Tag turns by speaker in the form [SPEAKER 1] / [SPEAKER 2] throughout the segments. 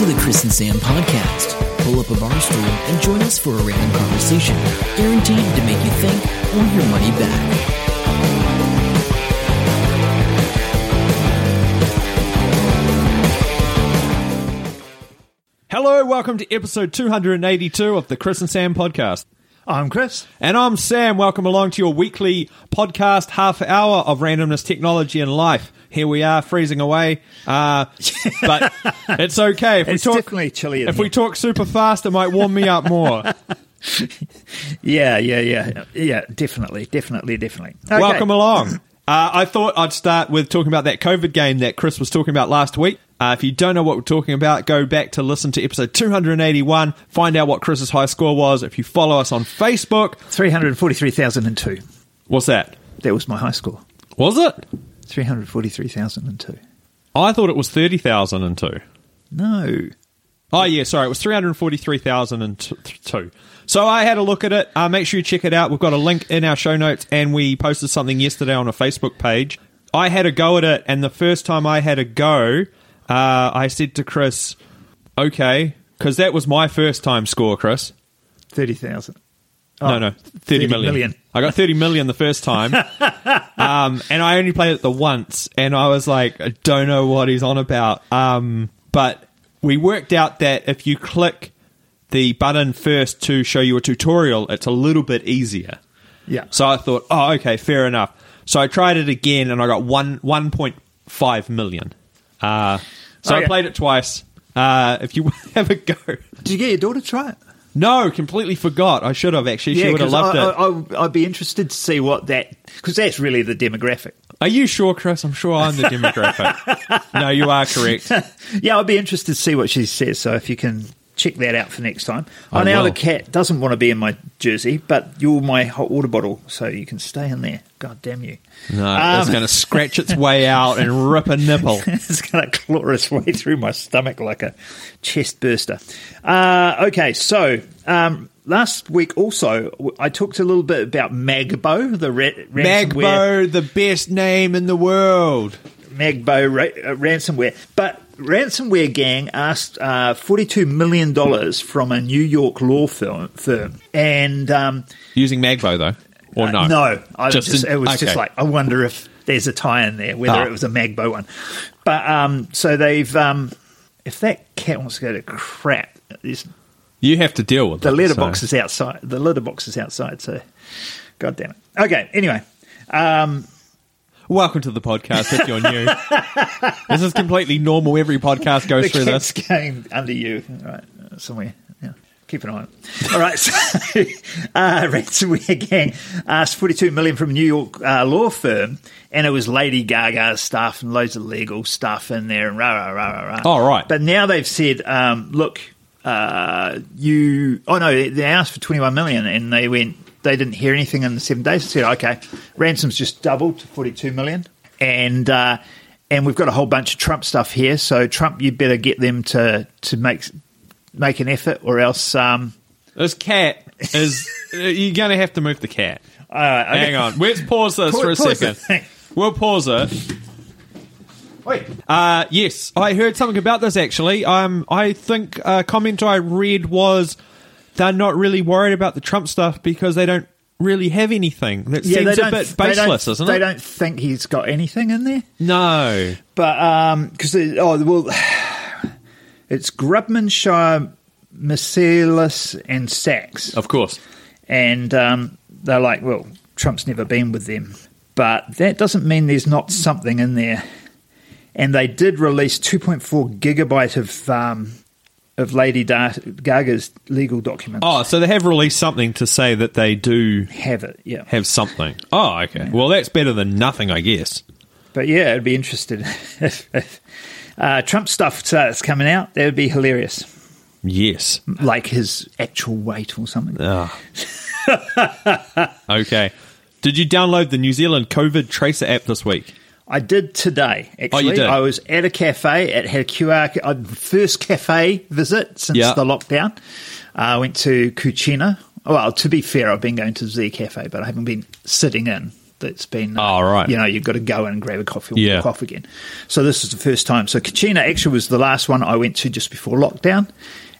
[SPEAKER 1] to the Chris and Sam podcast. Pull up a bar stool and join us for a random conversation, guaranteed to make you think or your money back.
[SPEAKER 2] Hello, welcome to episode 282 of the Chris and Sam podcast.
[SPEAKER 3] I'm Chris.
[SPEAKER 2] And I'm Sam. Welcome along to your weekly podcast, half hour of randomness, technology, and life. Here we are, freezing away, uh, but it's okay. If we
[SPEAKER 3] It's
[SPEAKER 2] talk,
[SPEAKER 3] definitely chilly
[SPEAKER 2] If we talk super fast, it might warm me up more.
[SPEAKER 3] Yeah, yeah, yeah, yeah. Definitely, definitely, definitely. Okay.
[SPEAKER 2] Welcome along. Uh, I thought I'd start with talking about that COVID game that Chris was talking about last week. Uh, if you don't know what we're talking about, go back to listen to episode 281. Find out what Chris's high score was. If you follow us on Facebook,
[SPEAKER 3] Three hundred forty-three thousand and two.
[SPEAKER 2] what's that?
[SPEAKER 3] That was my high score.
[SPEAKER 2] Was it?
[SPEAKER 3] Three hundred forty-three thousand and two.
[SPEAKER 2] I thought it was 30,002.
[SPEAKER 3] No.
[SPEAKER 2] Oh, yeah, sorry. It was 343,002. So I had a look at it. Uh, make sure you check it out. We've got a link in our show notes, and we posted something yesterday on a Facebook page. I had a go at it, and the first time I had a go, uh, I said to Chris, okay, because that was my first time score, Chris.
[SPEAKER 3] Thirty thousand.
[SPEAKER 2] no, no, 30
[SPEAKER 3] 30
[SPEAKER 2] million.
[SPEAKER 3] million.
[SPEAKER 2] I got 30 million the first time. um, and I only played it the once, and I was like, I don't know what he's on about. Um, but we worked out that if you click the button first to show you a tutorial, it's a little bit easier.
[SPEAKER 3] Yeah.
[SPEAKER 2] So I thought, oh, okay, fair enough. So I tried it again, and I got one 1.5 million. Uh, so I played it twice. Uh, if you have a go.
[SPEAKER 3] Did you get your daughter to try it?
[SPEAKER 2] No, completely forgot. I should have actually. She would have loved
[SPEAKER 3] I,
[SPEAKER 2] it.
[SPEAKER 3] I, I, I'd be interested to see what that because that's really the demographic.
[SPEAKER 2] Are you sure, Chris? I'm sure I'm the demographic. no, you are correct.
[SPEAKER 3] Yeah, I'd be interested to see what she says. So if you can check that out for next time.
[SPEAKER 2] I
[SPEAKER 3] Oh, now
[SPEAKER 2] will.
[SPEAKER 3] the cat doesn't want to be in my jersey, but you're my hot water bottle, so you can stay in there. God damn you!
[SPEAKER 2] No, it's
[SPEAKER 3] Um,
[SPEAKER 2] going to scratch its way out and rip a nipple.
[SPEAKER 3] it's going to claw its way through my stomach like a chest burster. Uh, okay, so um, last week also I talked a little bit about Magbo, the ra- ransomware.
[SPEAKER 2] Magbo, the best name in the world.
[SPEAKER 3] Magbo ra- uh, ransomware. But ransomware gang asked uh, $42 million from a New York law firm, firm. and um,
[SPEAKER 2] Using Magbo, though? Or
[SPEAKER 3] uh,
[SPEAKER 2] no?
[SPEAKER 3] no, I
[SPEAKER 2] Just
[SPEAKER 3] just,
[SPEAKER 2] in-
[SPEAKER 3] it was
[SPEAKER 2] okay.
[SPEAKER 3] just like I wonder if there's a tie in there, whether
[SPEAKER 2] Ah.
[SPEAKER 3] it was a Magbo one. But um, so they've um, if that cat wants to go to crap, there's,
[SPEAKER 2] You have to deal with
[SPEAKER 3] the
[SPEAKER 2] it,
[SPEAKER 3] letterbox
[SPEAKER 2] so-
[SPEAKER 3] is outside. The letterbox is outside. So, god damn it. Okay. Anyway, um,
[SPEAKER 2] Welcome to the podcast if you're new. this is completely normal. Every podcast goes
[SPEAKER 3] the
[SPEAKER 2] through this.
[SPEAKER 3] going under you, right, uh, somewhere. Yeah. Keep an eye on it. All right, so uh, ransomware gang asked 42 million from a New York uh, law firm, and it was Lady Gaga stuff and loads of legal stuff in there and rah rah rah rah rah.
[SPEAKER 2] Oh, right.
[SPEAKER 3] But now they've said, um, look, uh, you. Oh no, they asked for 21 million, and they went. They didn't hear anything in the seven days. They said, okay, ransom's just doubled to 42 million, and. Uh, and we've got a whole bunch of Trump stuff here. So Trump, you better get them to to make make an effort, or else. Um,
[SPEAKER 2] This cat is. you're going to have to move the cat.
[SPEAKER 3] okay.
[SPEAKER 2] Hang on. Let's pause this
[SPEAKER 3] Pause-
[SPEAKER 2] for a second. We'll pause it.
[SPEAKER 3] Wait,
[SPEAKER 2] Uh, yes, I heard something about this actually. Um, I think a comment I read was they're not really worried about the Trump stuff because they don't really have anything. That
[SPEAKER 3] yeah,
[SPEAKER 2] seems a bit baseless, isn't it?
[SPEAKER 3] they don't think he's got anything in there.
[SPEAKER 2] No.
[SPEAKER 3] But because oh well, it's Grubman, Shire, Marcellus, and Sacks,
[SPEAKER 2] Of course.
[SPEAKER 3] and um, they're like, well, Trump's never been with them, but that doesn't mean there's not something in there. And they did release 2.4 gigabyte of um, of Lady Gaga's legal documents.
[SPEAKER 2] Oh, so they have released something to say that they do
[SPEAKER 3] Have it, yeah.
[SPEAKER 2] have something. Oh, okay. Well, that's better than nothing, I guess.
[SPEAKER 3] But yeah, I'd be interested if, if uh, Trump stuff starts coming out. That would be hilarious,
[SPEAKER 2] Yes.
[SPEAKER 3] like his actual weight or something.
[SPEAKER 2] Ah. okay. Did you download the New Zealand COVID Tracer app this week?
[SPEAKER 3] I did today. Actually,
[SPEAKER 2] Oh, did?
[SPEAKER 3] I was at a cafe. It had a QR. uh, First cafe visit since
[SPEAKER 2] Yeah.
[SPEAKER 3] the lockdown. I went to Cucina. Well, to be fair, I've been going to Z Cafe, but I haven't been sitting in. that's been. uh,
[SPEAKER 2] Oh, right.
[SPEAKER 3] You know, you've got to go in and grab a coffee and
[SPEAKER 2] Yeah.
[SPEAKER 3] walk off again. So this is the first time. So Kachina actually was the last one I went to just before lockdown,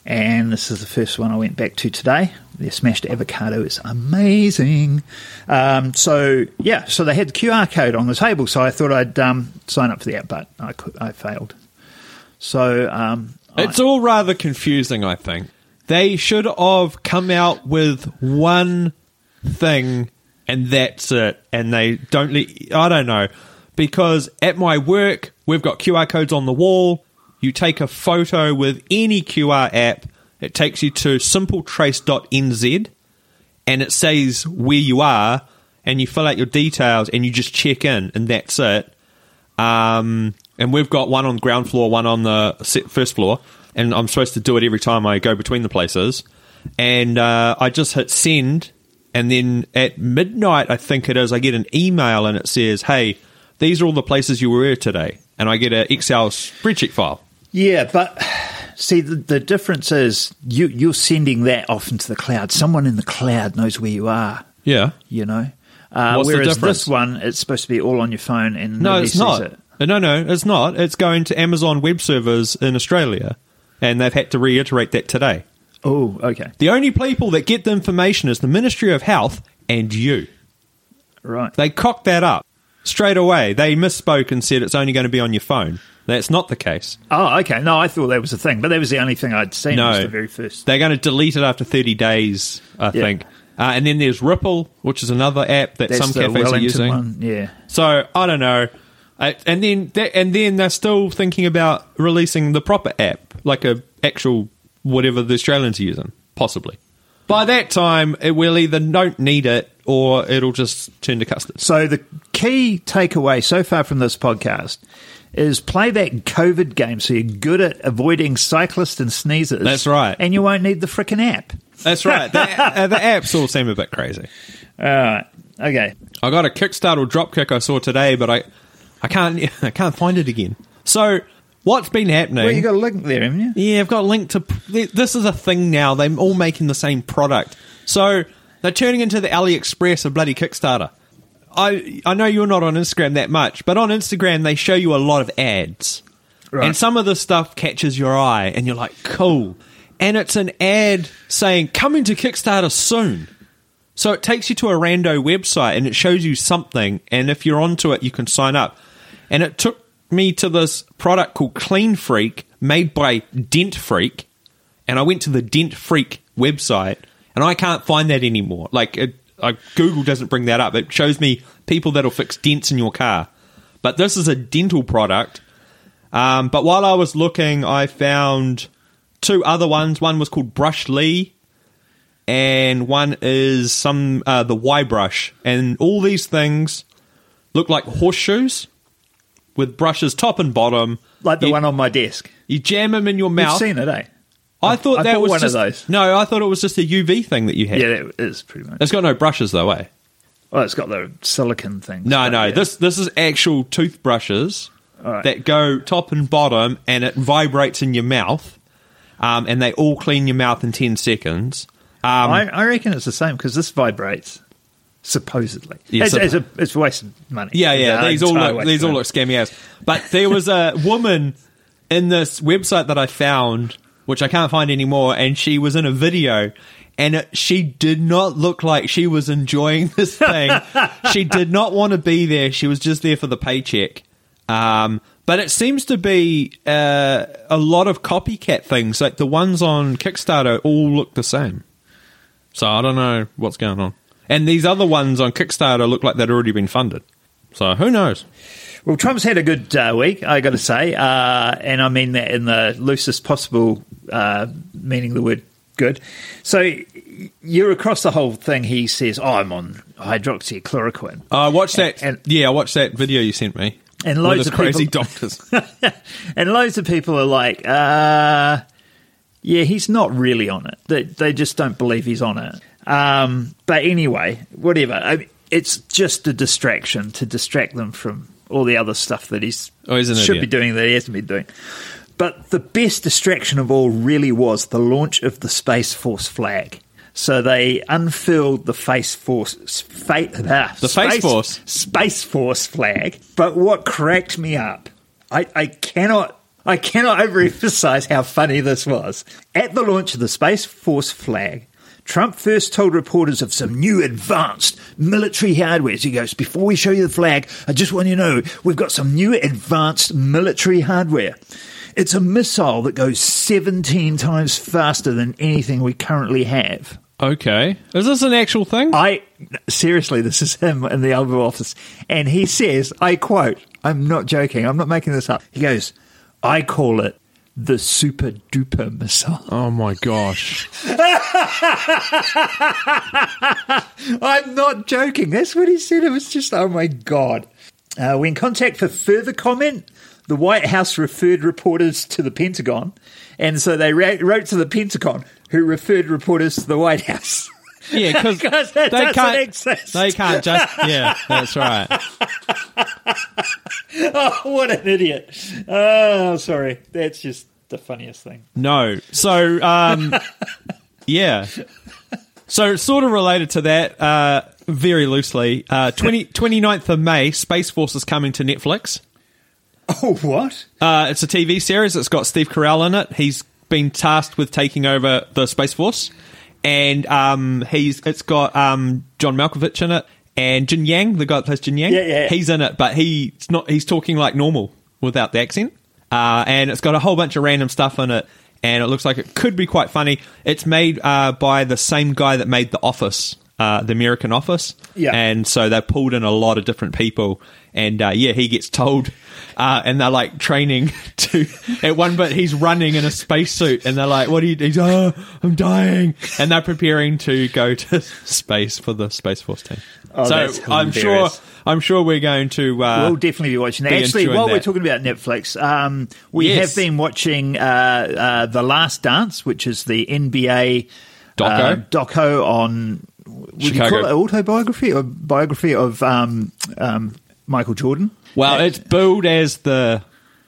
[SPEAKER 3] and this is the first one I went back to today. Their smashed avocado is amazing. Um, so yeah, so they had the QR code on the table, so I thought I'd um, sign up for that, but I could, I failed. So um,
[SPEAKER 2] It's all rather confusing, I think. They should have come out with one thing and that's it. And they don't, le- I don't know. Because at my work, we've got QR codes on the wall. You take a photo with any QR app, it takes you to simpletrace.nz and it says where you are and you fill out your details and you just check in and that's it. Um, and we've got one on ground floor, one on the first floor, and I'm supposed to do it every time I go between the places. And uh, I just hit send, and then at midnight, I think it is, I get an email and it says, "Hey, these are all the places you were today," and I get an Excel spreadsheet file.
[SPEAKER 3] Yeah, but see, the, the difference is you you're sending that off into the cloud. Someone in the cloud knows where you are.
[SPEAKER 2] Yeah,
[SPEAKER 3] You know. Uh,
[SPEAKER 2] What's the
[SPEAKER 3] whereas
[SPEAKER 2] difference?
[SPEAKER 3] this one, it's supposed to be all on your phone, and
[SPEAKER 2] no,
[SPEAKER 3] nobody
[SPEAKER 2] it's
[SPEAKER 3] sees
[SPEAKER 2] not.
[SPEAKER 3] It.
[SPEAKER 2] No, no, it's not. It's going to Amazon web servers in Australia, and they've had to reiterate that today.
[SPEAKER 3] Oh, okay,
[SPEAKER 2] The only people that get the information is the Ministry of Health and you.
[SPEAKER 3] right.
[SPEAKER 2] They cocked that up straight away. They misspoke and said it's only going to be on your phone. That's not the case.
[SPEAKER 3] Oh, okay. No, I thought that was a thing, but that was the only thing I'd seen.
[SPEAKER 2] No.
[SPEAKER 3] was the very first.
[SPEAKER 2] They're going to delete it after 30 days, I
[SPEAKER 3] Yeah.
[SPEAKER 2] think. Uh, and then there's Ripple, which is another app that
[SPEAKER 3] That's
[SPEAKER 2] some cafes are using.
[SPEAKER 3] one. Yeah.
[SPEAKER 2] So I don't know. Uh, and then that, and then they're still thinking about releasing the proper app, like a actual whatever the Australians are using, possibly. By that time, it will either don't need it or it'll just turn to custard.
[SPEAKER 3] So the key takeaway so far from this podcast is play that COVID game so you're good at avoiding cyclists and sneezers.
[SPEAKER 2] That's right.
[SPEAKER 3] And you won't need the frickin' app.
[SPEAKER 2] That's right. The, uh, the apps all seem a bit crazy.
[SPEAKER 3] All right. Okay.
[SPEAKER 2] I got a Kickstarter or dropkick I saw today, but I, I can't, I can't find it again. So what's been happening?
[SPEAKER 3] Well, you got a link there, haven't you?
[SPEAKER 2] Yeah, I've got a link to. This is a thing now. They're all making the same product, so they're turning into the AliExpress of bloody Kickstarter. I I know you're not on Instagram that much, but on Instagram they show you a lot of ads,
[SPEAKER 3] Right.
[SPEAKER 2] and some of the stuff catches your eye, and you're like, cool. And it's an ad saying coming to Kickstarter soon. So it takes you to a rando website and it shows you something, and if you're onto it, you can sign up. And it took me to this product called Clean Freak, made by Dent Freak, and I went to the Dent Freak website, and I can't find that anymore. Like it, uh, Google doesn't bring that up. It shows me people that'll fix dents in your car, but this is a dental product. Um, but while I was looking, I found two other ones. One was called Brush Lee, and one is some uh, the Y brush, and all these things look like horseshoes with brushes top and bottom.
[SPEAKER 3] Like the
[SPEAKER 2] You-
[SPEAKER 3] one on my desk.
[SPEAKER 2] You jam them in your
[SPEAKER 3] You've
[SPEAKER 2] mouth.
[SPEAKER 3] seen it, eh?
[SPEAKER 2] I thought
[SPEAKER 3] I
[SPEAKER 2] that was
[SPEAKER 3] one of
[SPEAKER 2] just,
[SPEAKER 3] those.
[SPEAKER 2] No, I thought it was just a UV thing that you had.
[SPEAKER 3] Yeah, it is pretty much.
[SPEAKER 2] It's got no brushes though, eh?
[SPEAKER 3] Well, it's got the silicon thing.
[SPEAKER 2] No, no. This this is actual toothbrushes
[SPEAKER 3] right.
[SPEAKER 2] that go top and bottom, and it vibrates in your mouth, um, and they all clean your mouth in ten seconds. Um,
[SPEAKER 3] I, I reckon it's the same because this vibrates. Supposedly,
[SPEAKER 2] Yeah,
[SPEAKER 3] it's, it's, a, it's a waste of money.
[SPEAKER 2] Yeah, yeah. These all look these
[SPEAKER 3] of
[SPEAKER 2] all look scammy ass. But there was a woman in this website that I found, which I can't find anymore, and she was in a video. And she did not look like she was enjoying this thing. she did not want to be there. She was just there for the paycheck. Um, but it seems to be uh, a lot of copycat things. Like the ones on Kickstarter all look the same. So I don't know what's going on. And these other ones on Kickstarter look like they'd already been funded. So who knows?
[SPEAKER 3] Well, Trump's had a good uh, week, I got to say, uh, and I mean that in the loosest possible uh, meaning of the word good. So you're across the whole thing. He says, "Oh, I'm on hydroxychloroquine,"
[SPEAKER 2] I watched that.
[SPEAKER 3] And-
[SPEAKER 2] yeah, I watched that video you sent me.
[SPEAKER 3] And loads of
[SPEAKER 2] crazy
[SPEAKER 3] people-
[SPEAKER 2] doctors.
[SPEAKER 3] and loads of people are like, uh, "Yeah, he's not really on it. They, they just don't believe he's on it." Um, but anyway, whatever. I it's just a distraction to distract them from all the other stuff that he's
[SPEAKER 2] Oh,
[SPEAKER 3] should
[SPEAKER 2] idiot.
[SPEAKER 3] be doing that he hasn't been doing. But the best distraction of all really was the launch of the Space Force flag. So they unfurled the Face Force, fa- uh,
[SPEAKER 2] The Face Force?
[SPEAKER 3] Space Force flag. But what cracked me up, I, I cannot. I cannot overemphasize how funny this was. At the launch of the Space Force flag, Trump first told reporters of some new advanced military hardware. He goes, Before we show you the flag, I just want you to know we've got some new advanced military hardware. It's a missile that goes 17 times faster than anything we currently have.
[SPEAKER 2] Okay. Is this an actual thing?
[SPEAKER 3] I seriously, this is him in the Oval Office, and he says, "I quote: I'm not joking. I'm not making this up." He goes, "I call it the super duper missile."
[SPEAKER 2] oh my gosh.
[SPEAKER 3] I'm not joking. That's what he said. It was just, oh my god. Uh, when contact for further comment, the White House referred reporters to the Pentagon, and so they ra- wrote to the Pentagon, who referred reporters to the White House.
[SPEAKER 2] Yeah, because they can't.
[SPEAKER 3] exist.
[SPEAKER 2] They can't just. Yeah, that's right.
[SPEAKER 3] oh, what an idiot! Oh, sorry. That's just the funniest thing.
[SPEAKER 2] No. So, um, yeah. So, sort of related to that, uh, very loosely, uh, 20, 29th of May, Space Force is coming to Netflix.
[SPEAKER 3] Oh, what?
[SPEAKER 2] Uh, it's a TV series. It's got Steve Carell in it. He's been tasked with taking over the Space Force, and um, he's it's got um, John Malkovich in it and Jin Yang, the guy that plays Jin Yang.
[SPEAKER 3] Yeah, yeah.
[SPEAKER 2] He's in it, but he's not. He's talking like normal without the accent, uh, and it's got a whole bunch of random stuff in it. And it looks like it could be quite funny. It's made uh, by the same guy that made The Office, uh, the American Office.
[SPEAKER 3] Yeah.
[SPEAKER 2] And so they pulled in a lot of different people. And uh, yeah, he gets told, uh, and they're like training to. At one bit, he's running in a spacesuit, and they're like, "What are you?" He's, "Oh, I'm dying," and they're preparing to go to space for the space force team.
[SPEAKER 3] Oh,
[SPEAKER 2] so I'm sure. I'm sure we're going to. Uh,
[SPEAKER 3] we'll definitely be watching that.
[SPEAKER 2] be
[SPEAKER 3] Actually, while we're talking about Netflix, um, we
[SPEAKER 2] Yes.
[SPEAKER 3] have been watching uh, uh, The Last Dance, which is the NBA
[SPEAKER 2] Doco?
[SPEAKER 3] uh, doco on would you
[SPEAKER 2] Chicago.
[SPEAKER 3] call it autobiography or biography of um, um, Michael Jordan?
[SPEAKER 2] Well, it's billed as the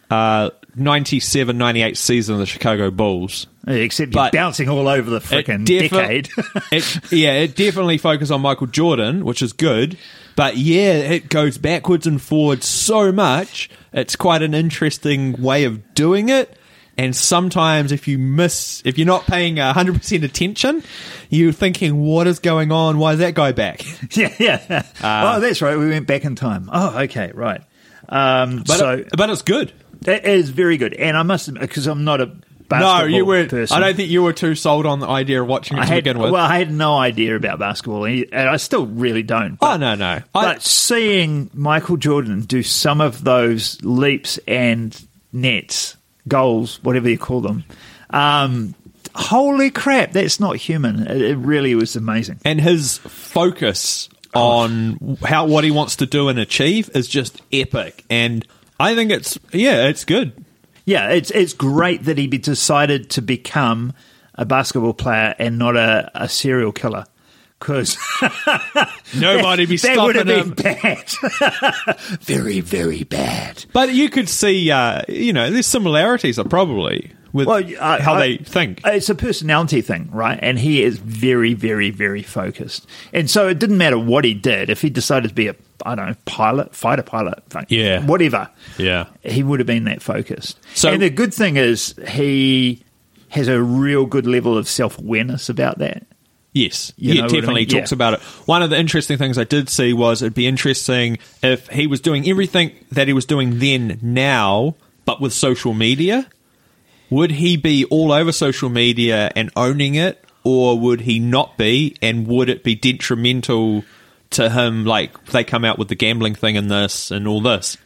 [SPEAKER 2] uh, 97 98 season of the Chicago Bulls.
[SPEAKER 3] except you're
[SPEAKER 2] but
[SPEAKER 3] bouncing all over the freaking
[SPEAKER 2] defi-
[SPEAKER 3] decade.
[SPEAKER 2] it, yeah, it definitely focuses on Michael Jordan, which is good. But yeah, it goes backwards and forwards so much. It's quite an interesting way of doing it. And sometimes, if you miss, if you're not paying hundred percent attention, you're thinking, "What is going on? Why is that guy back?"
[SPEAKER 3] yeah, yeah.
[SPEAKER 2] Uh,
[SPEAKER 3] oh, that's right. We went back in time. Oh, okay, right. Um,
[SPEAKER 2] But
[SPEAKER 3] so
[SPEAKER 2] it, but it's good.
[SPEAKER 3] It is very good, and I must because I'm not a basketball
[SPEAKER 2] No, you weren't.
[SPEAKER 3] person.
[SPEAKER 2] I don't think you were too sold on the idea of watching it
[SPEAKER 3] I
[SPEAKER 2] to
[SPEAKER 3] had,
[SPEAKER 2] begin with.
[SPEAKER 3] well, I had no idea about basketball, and I still really don't. But,
[SPEAKER 2] oh no, no. I,
[SPEAKER 3] but seeing Michael Jordan do some of those leaps and nets, goals, whatever you call them, um, holy crap, that's not human. It, it really was amazing.
[SPEAKER 2] and his focus on how what he wants to do and achieve is just epic. And i think it's yeah it's good.
[SPEAKER 3] Yeah, it's it's great that he decided to become a basketball player and not a, a serial killer. Because
[SPEAKER 2] nobody be
[SPEAKER 3] that would have
[SPEAKER 2] stopping
[SPEAKER 3] been
[SPEAKER 2] him.
[SPEAKER 3] bad, very very bad.
[SPEAKER 2] but you could see uh you know there's similarities are probably with
[SPEAKER 3] Well, I-
[SPEAKER 2] how
[SPEAKER 3] I-
[SPEAKER 2] they think
[SPEAKER 3] It's a personality thing, right? And he is very, very, very focused. And so it didn't matter what he did. If he decided to be a, I don't know, pilot, fighter pilot, fine,
[SPEAKER 2] Yeah.
[SPEAKER 3] whatever,
[SPEAKER 2] yeah
[SPEAKER 3] he would have been that focused.
[SPEAKER 2] So-
[SPEAKER 3] and the good thing is he has a real good level of self awareness about that.
[SPEAKER 2] Yes,
[SPEAKER 3] You
[SPEAKER 2] yeah,
[SPEAKER 3] what I
[SPEAKER 2] definitely
[SPEAKER 3] mean?
[SPEAKER 2] talks
[SPEAKER 3] Yeah.
[SPEAKER 2] about it. One of the interesting things I did see was it'd be interesting if he was doing everything that he was doing then now, but with social media. Would he be all over social media and owning it, or would he not be? And would it be detrimental to him? Like they come out with the gambling thing and this and all this.
[SPEAKER 3] Yeah,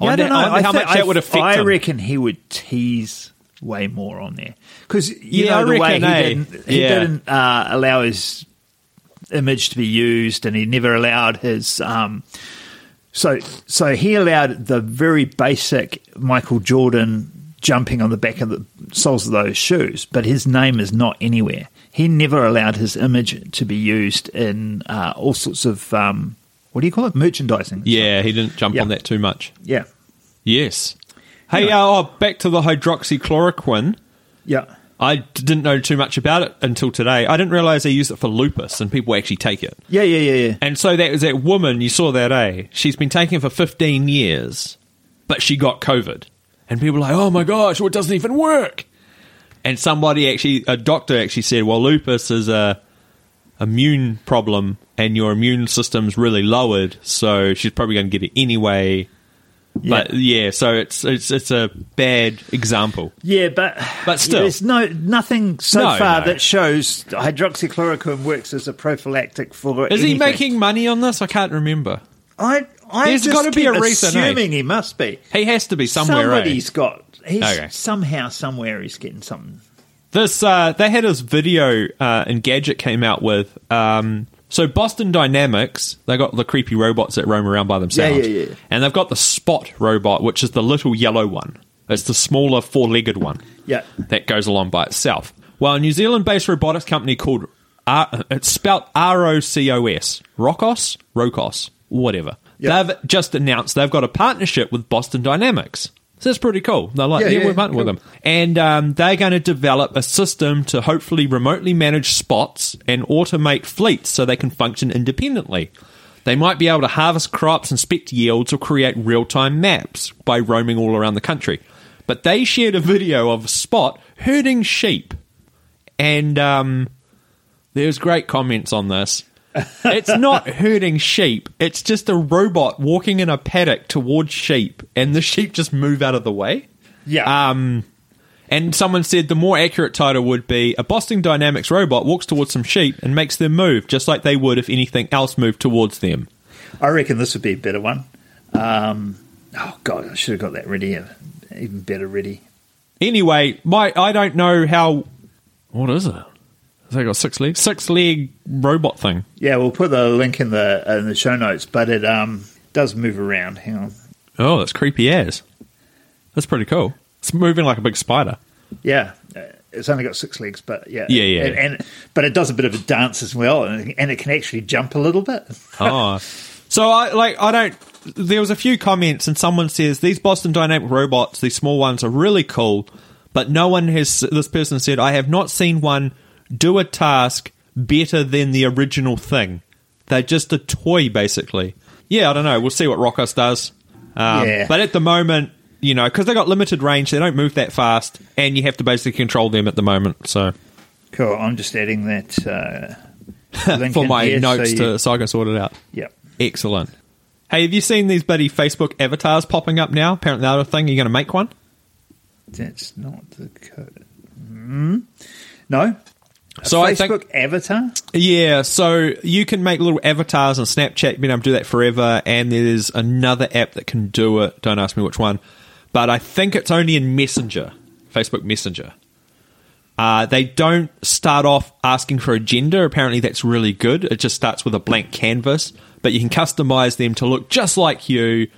[SPEAKER 3] I
[SPEAKER 2] wonder-
[SPEAKER 3] don't know.
[SPEAKER 2] wonder
[SPEAKER 3] I
[SPEAKER 2] how
[SPEAKER 3] thi-
[SPEAKER 2] much that would affect
[SPEAKER 3] I
[SPEAKER 2] him.
[SPEAKER 3] reckon he would tease way more on there because you
[SPEAKER 2] Yeah,
[SPEAKER 3] know
[SPEAKER 2] I
[SPEAKER 3] the way he
[SPEAKER 2] eh?
[SPEAKER 3] didn't he
[SPEAKER 2] Yeah.
[SPEAKER 3] didn't uh, allow his image to be used, and he never allowed his. Um, so so he allowed the very basic Michael Jordan jumping on the back of the soles of those shoes, but his name is not anywhere. He never allowed his image to be used in uh, all sorts of um, what do you call it merchandising?
[SPEAKER 2] Yeah, he didn't jump
[SPEAKER 3] Yeah.
[SPEAKER 2] on that too much.
[SPEAKER 3] yeah,
[SPEAKER 2] Yes. Hey, uh, oh, back to the hydroxychloroquine.
[SPEAKER 3] yeah.
[SPEAKER 2] I didn't know too much about it until today. I didn't realize they use it for lupus and people actually take it.
[SPEAKER 3] Yeah, yeah, yeah, yeah.
[SPEAKER 2] And so that was that woman, you saw that, eh? She's been taking it for 15 years, but she got COVID. And people are like, oh my gosh, well, it doesn't even work. And somebody actually, a doctor actually said, well, lupus is a immune problem and your immune system's really lowered, so she's probably going to get it anyway. But yeah, so it's it's it's a bad example.
[SPEAKER 3] Yeah, but
[SPEAKER 2] But still.
[SPEAKER 3] there's no nothing so
[SPEAKER 2] No,
[SPEAKER 3] far
[SPEAKER 2] no.
[SPEAKER 3] that shows hydroxychloroquine works as a prophylactic for.
[SPEAKER 2] Is he making money on this? I can't remember.
[SPEAKER 3] I I
[SPEAKER 2] There's
[SPEAKER 3] just
[SPEAKER 2] gotta be a reason, eh?
[SPEAKER 3] Assuming he must be.
[SPEAKER 2] He has to be somewhere. eh?
[SPEAKER 3] Somebody's got. He's
[SPEAKER 2] Okay.
[SPEAKER 3] somehow somewhere he's getting something.
[SPEAKER 2] This uh, they had this video uh, Engadget came out with. Um, so Boston Dynamics, they got the creepy robots that roam around by themselves,
[SPEAKER 3] Yeah, yeah, yeah.
[SPEAKER 2] and they've got the Spot robot, which is the little yellow one. It's the smaller four-legged one.
[SPEAKER 3] Yeah.
[SPEAKER 2] that goes along by itself. Well, a New Zealand-based robotics company called R- it's spelled R O C O S, Rocos, Rocos, whatever.
[SPEAKER 3] Yeah.
[SPEAKER 2] They've just announced they've got a partnership with Boston Dynamics. So that's pretty cool. They're like,
[SPEAKER 3] Yeah,
[SPEAKER 2] yeah,
[SPEAKER 3] yeah,
[SPEAKER 2] we're partnering with them, and um, they're going to develop a system to hopefully remotely manage spots and automate fleets so they can function independently. They might be able to harvest crops, inspect yields, or create real-time maps by roaming all around the country. But they shared a video of a spot herding sheep, and um, there's great comments on this. It's not herding sheep. It's just a robot walking in a paddock towards sheep, and the sheep just move out of the way.
[SPEAKER 3] Yeah.
[SPEAKER 2] Um, and someone said the more accurate title would be a Boston Dynamics robot walks towards some sheep and makes them move, just like they would if anything else moved towards them.
[SPEAKER 3] I reckon this would be a better one. Um, oh god, I should have got that ready. Even better ready.
[SPEAKER 2] Anyway, my I don't know how. What is it? They got six legs? Six leg robot thing.
[SPEAKER 3] Yeah, we'll put the link in the in the show notes, but it um does move around. Hang on.
[SPEAKER 2] Oh, that's creepy as. That's pretty cool. It's moving like a big spider.
[SPEAKER 3] Yeah, uh, it's only got six legs, but yeah,
[SPEAKER 2] Yeah, yeah.
[SPEAKER 3] and, and but it does a bit of a dance as well, and, and it can actually jump a little bit.
[SPEAKER 2] oh, so I like I don't. There was a few comments, and someone says these Boston Dynamic robots, these small ones, are really cool, but no one has. This person said, I have not seen one do a task better than the original thing. They're just a toy, basically. Yeah, I don't know. We'll see what Rocos does. Um,
[SPEAKER 3] Yeah.
[SPEAKER 2] But at the moment, you know, because they got limited range, they don't move that fast, and you have to basically control them at the moment. So
[SPEAKER 3] Cool. I'm just adding that uh,
[SPEAKER 2] for my
[SPEAKER 3] here
[SPEAKER 2] notes
[SPEAKER 3] so
[SPEAKER 2] to
[SPEAKER 3] you-
[SPEAKER 2] so I can sort it out.
[SPEAKER 3] Yep.
[SPEAKER 2] Excellent. Hey, have you seen these bloody Facebook avatars popping up now? Apparently, the other thing, you're going to make one.
[SPEAKER 3] That's not the code. Mm. No. A
[SPEAKER 2] So I
[SPEAKER 3] Facebook
[SPEAKER 2] think-
[SPEAKER 3] avatar.
[SPEAKER 2] Yeah, so you can make little avatars on Snapchat. Been able to do that forever, and there's another app that can do it. Don't ask me which one, but I think it's only in Messenger, Facebook Messenger. Uh, they don't start off asking for a gender. Apparently, that's really good. It just starts with a blank canvas, but you can customize them to look just like you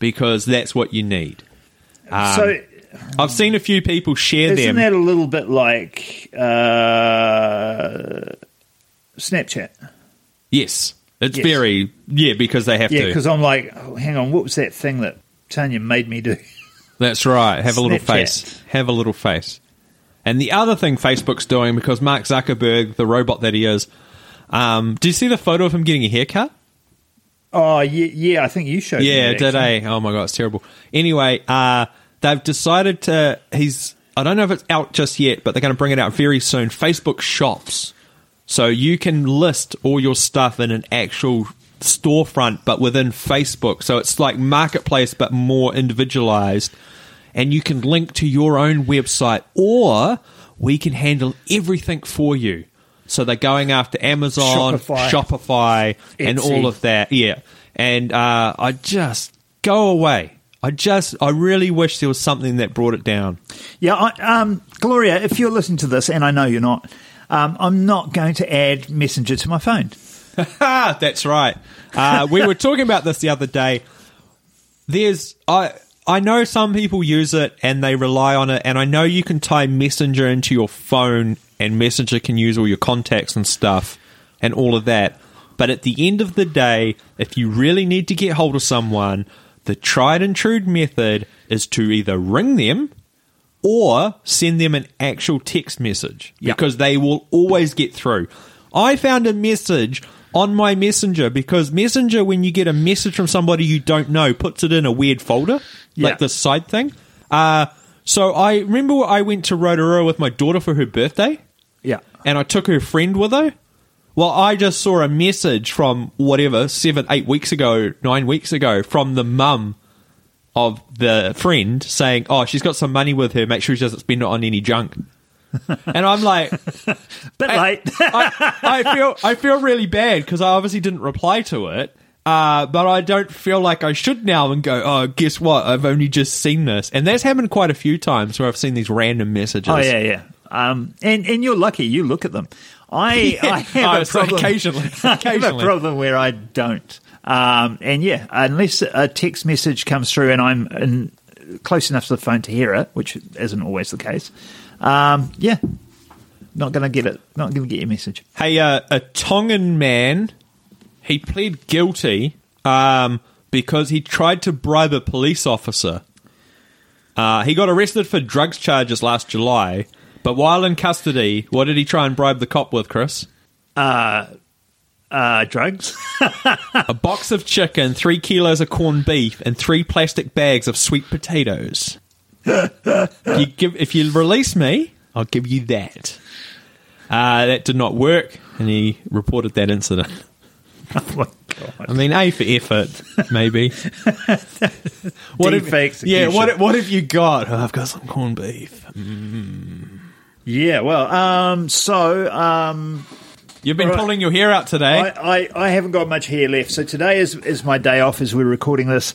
[SPEAKER 2] because that's what you need. Um,
[SPEAKER 3] so
[SPEAKER 2] I've seen a few people share them.
[SPEAKER 3] isn't that a little bit like uh, Snapchat?
[SPEAKER 2] yes, it's
[SPEAKER 3] Yes.
[SPEAKER 2] very yeah because they have
[SPEAKER 3] Yeah,
[SPEAKER 2] to.
[SPEAKER 3] because I'm like, oh, hang on, what was that thing that Tanya made me do?
[SPEAKER 2] That's right. Have a little
[SPEAKER 3] Snapchat.
[SPEAKER 2] face. Have a little face. And the other thing Facebook's doing, because Mark Zuckerberg, the robot that he is, um, do you see the photo of him getting a haircut?
[SPEAKER 3] Oh, yeah, yeah I think you showed me.
[SPEAKER 2] Yeah,
[SPEAKER 3] that,
[SPEAKER 2] did. I? Oh my god, it's terrible. Anyway, uh, they've decided to. He's. I don't know if it's out just yet, but they're going to bring it out very soon. Facebook shops, so you can list all your stuff in an actual storefront, but within Facebook. So it's like marketplace, but more individualized, and you can link to your own website, or we can handle everything for you. So they're going after Amazon,
[SPEAKER 3] Shopify.
[SPEAKER 2] Shopify, and all of that. Yeah, and uh, I just go away. I just, I really wish there was something that brought it down.
[SPEAKER 3] Yeah, I, um, Gloria, if you're listening to this, and I know you're not, um, I'm not going to add Messenger to my phone.
[SPEAKER 2] That's right. Uh, we were talking about this the other day. There's, I, I know some people use it and they rely on it, and I know you can tie Messenger into your phone, and Messenger can use all your contacts and stuff, and all of that. But at the end of the day, if you really need to get hold of someone, the tried and true method is to either ring them or send them an actual text message
[SPEAKER 3] Yeah.
[SPEAKER 2] because they will always get through. I found a message on my messenger because messenger when you get a message from somebody you don't know puts it in a weird folder
[SPEAKER 3] Yeah.
[SPEAKER 2] like the side thing uh, so i remember i went to rotorua with my daughter for her birthday
[SPEAKER 3] Yeah.
[SPEAKER 2] and I took her friend with her. Well, I just saw a message from whatever seven, eight weeks ago, nine weeks ago, from the mum of the friend saying, "Oh, she's got some money with her. Make sure she doesn't spend it on any junk." and I'm like,
[SPEAKER 3] Bit late.
[SPEAKER 2] I, I feel I feel really bad because I obviously didn't reply to it. Uh, but I don't feel like I should now and go, oh, guess what? I've only just seen this. And that's happened quite a few times where I've seen these random messages.
[SPEAKER 3] oh yeah, yeah. Um, and and you're lucky. You look at them. I I have a problem.
[SPEAKER 2] occasionally.
[SPEAKER 3] I have a problem where I don't. Um, and yeah, unless a text message comes through and I'm in, close enough to the phone to hear it, which isn't always the case. Um, yeah, not going to get it. Not going to get your message.
[SPEAKER 2] Hey, uh, a Tongan man, he pled guilty um, because he tried to bribe a police officer. Uh, he got arrested for drugs charges last July, but while in custody, what did he try and bribe the cop with, Chris?
[SPEAKER 3] Uh, drugs.
[SPEAKER 2] A box of chicken, three kilos of corned beef, and three plastic bags of sweet potatoes. you give, if you release me, I'll give you that. Uh, that did not work, and he reported that incident.
[SPEAKER 3] oh my god.
[SPEAKER 2] I mean, A for effort, maybe. what
[SPEAKER 3] D for
[SPEAKER 2] yeah, what what have you got? Oh, I've got some corned beef.
[SPEAKER 3] Yeah. Well. Um. So. Um.
[SPEAKER 2] You've been
[SPEAKER 3] right.
[SPEAKER 2] pulling your hair out today.
[SPEAKER 3] I, I, I haven't got much hair left. So today is, is my day off as we're recording this.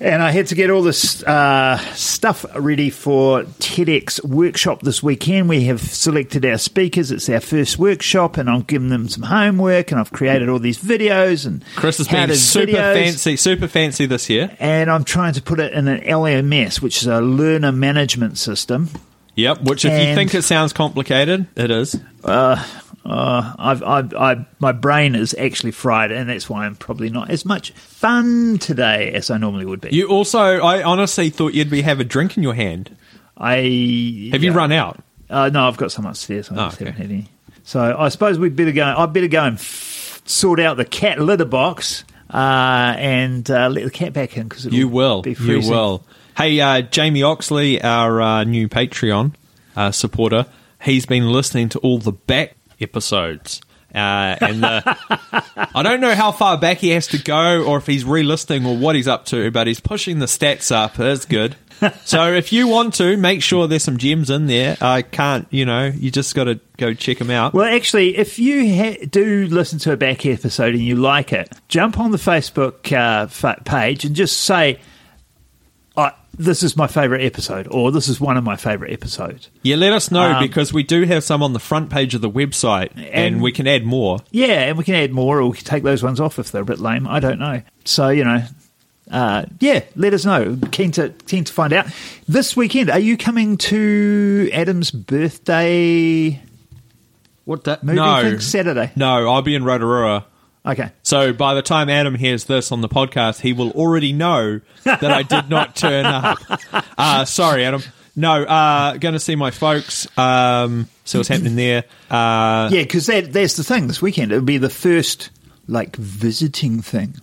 [SPEAKER 3] And I had to get all this uh, stuff ready for TEDx workshop this weekend. We have selected our speakers. It's our first workshop, and I've given them some homework, and I've created all these videos and
[SPEAKER 2] Chris has been super
[SPEAKER 3] videos.
[SPEAKER 2] fancy, super fancy this year.
[SPEAKER 3] And I'm trying to put it in an LMS, which is a learner management system.
[SPEAKER 2] Yep. Which, if you think it sounds complicated, it is.
[SPEAKER 3] Uh, I've, I've, I, my brain is actually fried, and that's why I'm probably not as much fun today as I normally would be.
[SPEAKER 2] You also, I honestly thought you'd be have a drink in your hand.
[SPEAKER 3] I
[SPEAKER 2] Have you run out?
[SPEAKER 3] Uh, no, I've got some upstairs. I
[SPEAKER 2] Oh,
[SPEAKER 3] just
[SPEAKER 2] okay.
[SPEAKER 3] haven't had any. So I suppose we'd better go. I'd better go and f- sort out the cat litter box uh, and uh, let the cat back in because
[SPEAKER 2] You will.
[SPEAKER 3] Be
[SPEAKER 2] You
[SPEAKER 3] freezing.
[SPEAKER 2] will. Hey, uh, Jamie Oxley, our uh, new Patreon uh, supporter, he's been listening to all the back episodes. Uh, and the, I don't know how far back he has to go or if he's re-listening or what he's up to, but he's pushing the stats up. That's good. so if you want to, make sure there's some gems in there. I can't, you know, you just got to go check them out.
[SPEAKER 3] Well, actually, if you ha- do listen to a back episode and you like it, jump on the Facebook uh, fa- page and just say, I "This is my favorite episode," or "This is one of my favorite episodes."
[SPEAKER 2] Yeah, let us know
[SPEAKER 3] Um,
[SPEAKER 2] because we do have some on the front page of the website and,
[SPEAKER 3] And-
[SPEAKER 2] we can add more.
[SPEAKER 3] Yeah, and we can add more, or we can take those ones off if they're a bit lame. I don't know. So you know, uh, yeah, let us know. Keen to keen to find out. This weekend, are you coming to Adam's birthday
[SPEAKER 2] What that?
[SPEAKER 3] movie
[SPEAKER 2] no.
[SPEAKER 3] thing? Saturday.
[SPEAKER 2] No, I'll be in Rotorua.
[SPEAKER 3] Okay.
[SPEAKER 2] So by the time Adam hears this on the podcast, he will already know that I did not turn up. Uh, sorry, Adam. No, uh, going to see my folks. Um, see what's happening there. Uh,
[SPEAKER 3] Yeah, because that that's the thing. This weekend, it would be the first like visiting thing,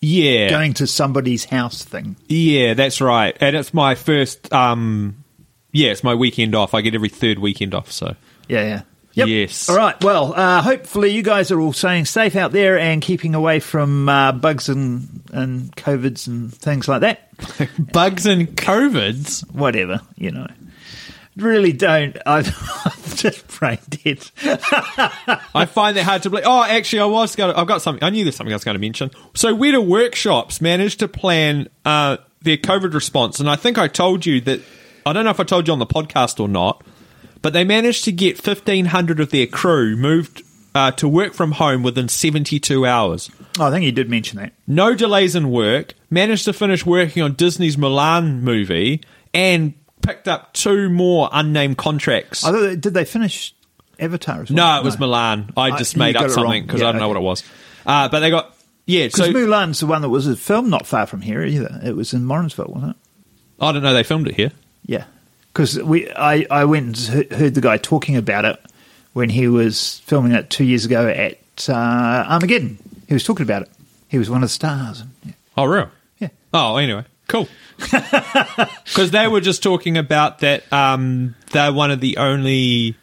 [SPEAKER 2] yeah,
[SPEAKER 3] going to somebody's house thing.
[SPEAKER 2] yeah, that's right. And it's my first. Um, yeah, it's my weekend off. I get every third weekend off. So
[SPEAKER 3] Yeah, yeah. Yep.
[SPEAKER 2] Yes.
[SPEAKER 3] All right. Well, uh, hopefully you guys are all staying safe out there and keeping away from uh, bugs and and covids and things like that.
[SPEAKER 2] bugs and covids.
[SPEAKER 3] Whatever, you know. Really don't. I'm just brain dead.
[SPEAKER 2] I find that hard to believe. Oh, actually, I was going. to I've got something. I knew there's something I was going to mention. So, Weta Workshops manage to plan uh, their COVID response, and I think I told you that. I don't know if I told you on the podcast or not, but they managed to get 1,500 of their crew moved uh, to work from home within 72 hours.
[SPEAKER 3] Oh, I think you did mention that.
[SPEAKER 2] No delays in work. Managed to finish working on Disney's Mulan movie, and picked up two more unnamed contracts.
[SPEAKER 3] I thought, did they finish Avatar as well?
[SPEAKER 2] No, it was Mulan. I
[SPEAKER 3] I-
[SPEAKER 2] just
[SPEAKER 3] you
[SPEAKER 2] made up something because
[SPEAKER 3] Yeah,
[SPEAKER 2] I don't know what it was. Uh, but they got yeah.
[SPEAKER 3] Because
[SPEAKER 2] So
[SPEAKER 3] Mulan's the one that was a film not far from here either. It was in Morrinsville, wasn't it?
[SPEAKER 2] I don't know. They filmed it here.
[SPEAKER 3] Yeah. Because we I, I went and heard the guy talking about it when he was filming it two years ago at uh, Armageddon. He was talking about it. He was one of the stars. Yeah.
[SPEAKER 2] Oh, real?
[SPEAKER 3] Yeah.
[SPEAKER 2] Oh, anyway, cool. Because they were just talking about that um, they're one of the only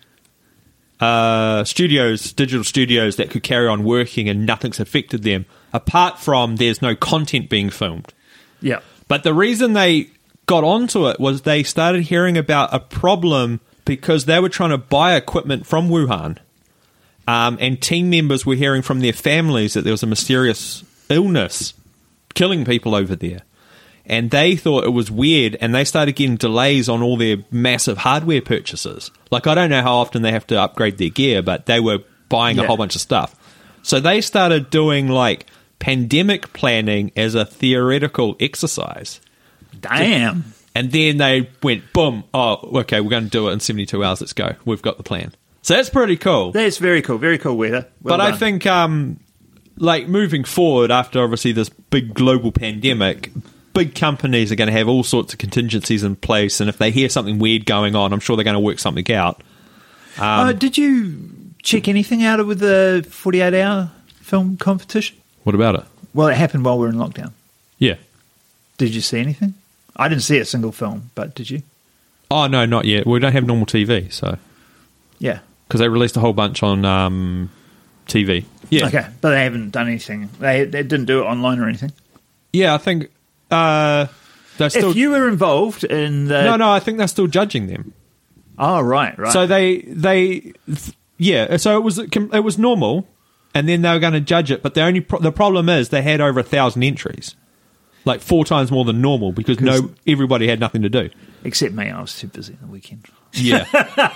[SPEAKER 2] uh, studios, digital studios, that could carry on working and nothing's affected them, apart from there's no content being filmed.
[SPEAKER 3] Yeah.
[SPEAKER 2] But the reason they got onto it was they started hearing about a problem because they were trying to buy equipment from Wuhan. Um, and team members were hearing from their families that there was a mysterious illness killing people over there. And they thought it was weird, and they started getting delays on all their massive hardware purchases. Like, I don't know how often they have to upgrade their gear, but they were buying a whole bunch of stuff. So they started doing like pandemic planning as a theoretical exercise.
[SPEAKER 3] Damn.
[SPEAKER 2] And then they went, boom, oh, okay, we're going to do it in 72 hours. Let's go. We've got the plan. So that's pretty cool.
[SPEAKER 3] That's very cool. Very cool, Weta. Well
[SPEAKER 2] but I think, um, like, moving forward after obviously this big global pandemic, big companies are going to have all sorts of contingencies in place. And if they hear something weird going on, I'm sure they're going to work something out. Um,
[SPEAKER 3] Uh, did you check anything out with the 48 hour film competition?
[SPEAKER 2] What about it?
[SPEAKER 3] Well, it happened while we were in lockdown.
[SPEAKER 2] Yeah.
[SPEAKER 3] Did you see anything? I didn't see a single film, but did you?
[SPEAKER 2] Oh, no, not yet. We don't have normal TV, so.
[SPEAKER 3] Yeah.
[SPEAKER 2] Because they released a whole bunch on um, TV. Yeah.
[SPEAKER 3] Okay, but they haven't done anything. They they didn't do it online or anything.
[SPEAKER 2] Yeah, I think uh, they're still.
[SPEAKER 3] if you were involved in the
[SPEAKER 2] no, no, I think they're still judging them.
[SPEAKER 3] oh right, right.
[SPEAKER 2] So they, they, yeah. So it was it was normal, and then they were going to judge it. But the only pro- the problem is they had over a thousand entries, like four times more than normal because no everybody had nothing to do.
[SPEAKER 3] except me, I was too busy on the weekend.
[SPEAKER 2] Yeah,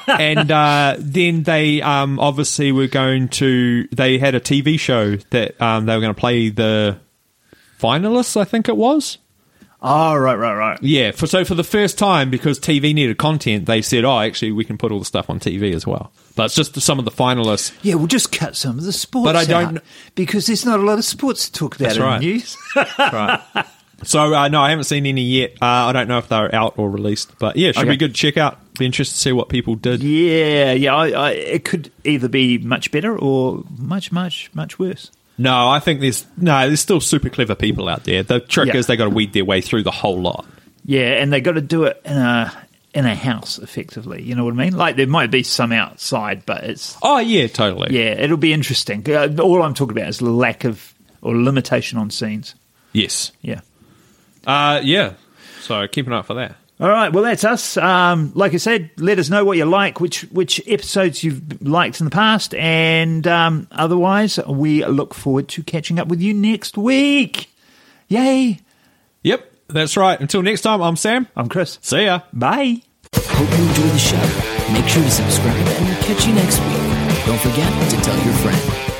[SPEAKER 2] and uh, then they um, obviously were going to. They had a TV show that um, they were going to play the finalists. I think it was.
[SPEAKER 3] Oh right, right, right.
[SPEAKER 2] Yeah, for so for the first time because TV needed content, they said, "Oh, actually, we can put all the stuff on TV as well." But it's just some of the finalists.
[SPEAKER 3] Yeah, we'll just cut some of the sports.
[SPEAKER 2] But I don't-
[SPEAKER 3] because there's not a lot of sports to talk about
[SPEAKER 2] That's
[SPEAKER 3] in
[SPEAKER 2] right.
[SPEAKER 3] the news.
[SPEAKER 2] Right. so uh, no, I haven't seen any yet. Uh, I don't know if they're out or released, but yeah, should
[SPEAKER 3] Okay.
[SPEAKER 2] be good to check out. Be interested to see what people did.
[SPEAKER 3] yeah, yeah. I, I, it could either be much better or much, much, much worse.
[SPEAKER 2] No, I think there's no. There's still super clever people out there. The trick
[SPEAKER 3] Yeah.
[SPEAKER 2] is they got to weed their way through the whole lot.
[SPEAKER 3] Yeah, and they got to do it in a in a house effectively. You know what I mean? Like there might be some outside, but it's
[SPEAKER 2] Oh yeah, totally.
[SPEAKER 3] yeah, it'll be interesting. Uh, All I'm talking about is lack of or limitation on scenes.
[SPEAKER 2] Yes.
[SPEAKER 3] Yeah.
[SPEAKER 2] Uh, yeah. So keep an eye out for that.
[SPEAKER 3] All right, well that's us. Um, like I said, let us know what you like, which which episodes you've liked in the past, and um, otherwise, we look forward to catching up with you next week. Yay!
[SPEAKER 2] Yep, that's right. Until next time, I'm Sam.
[SPEAKER 3] I'm Chris.
[SPEAKER 2] See ya.
[SPEAKER 3] Bye.
[SPEAKER 1] Hope you enjoy the show. Make sure to subscribe and we'll catch you next week. Don't forget to tell your friend.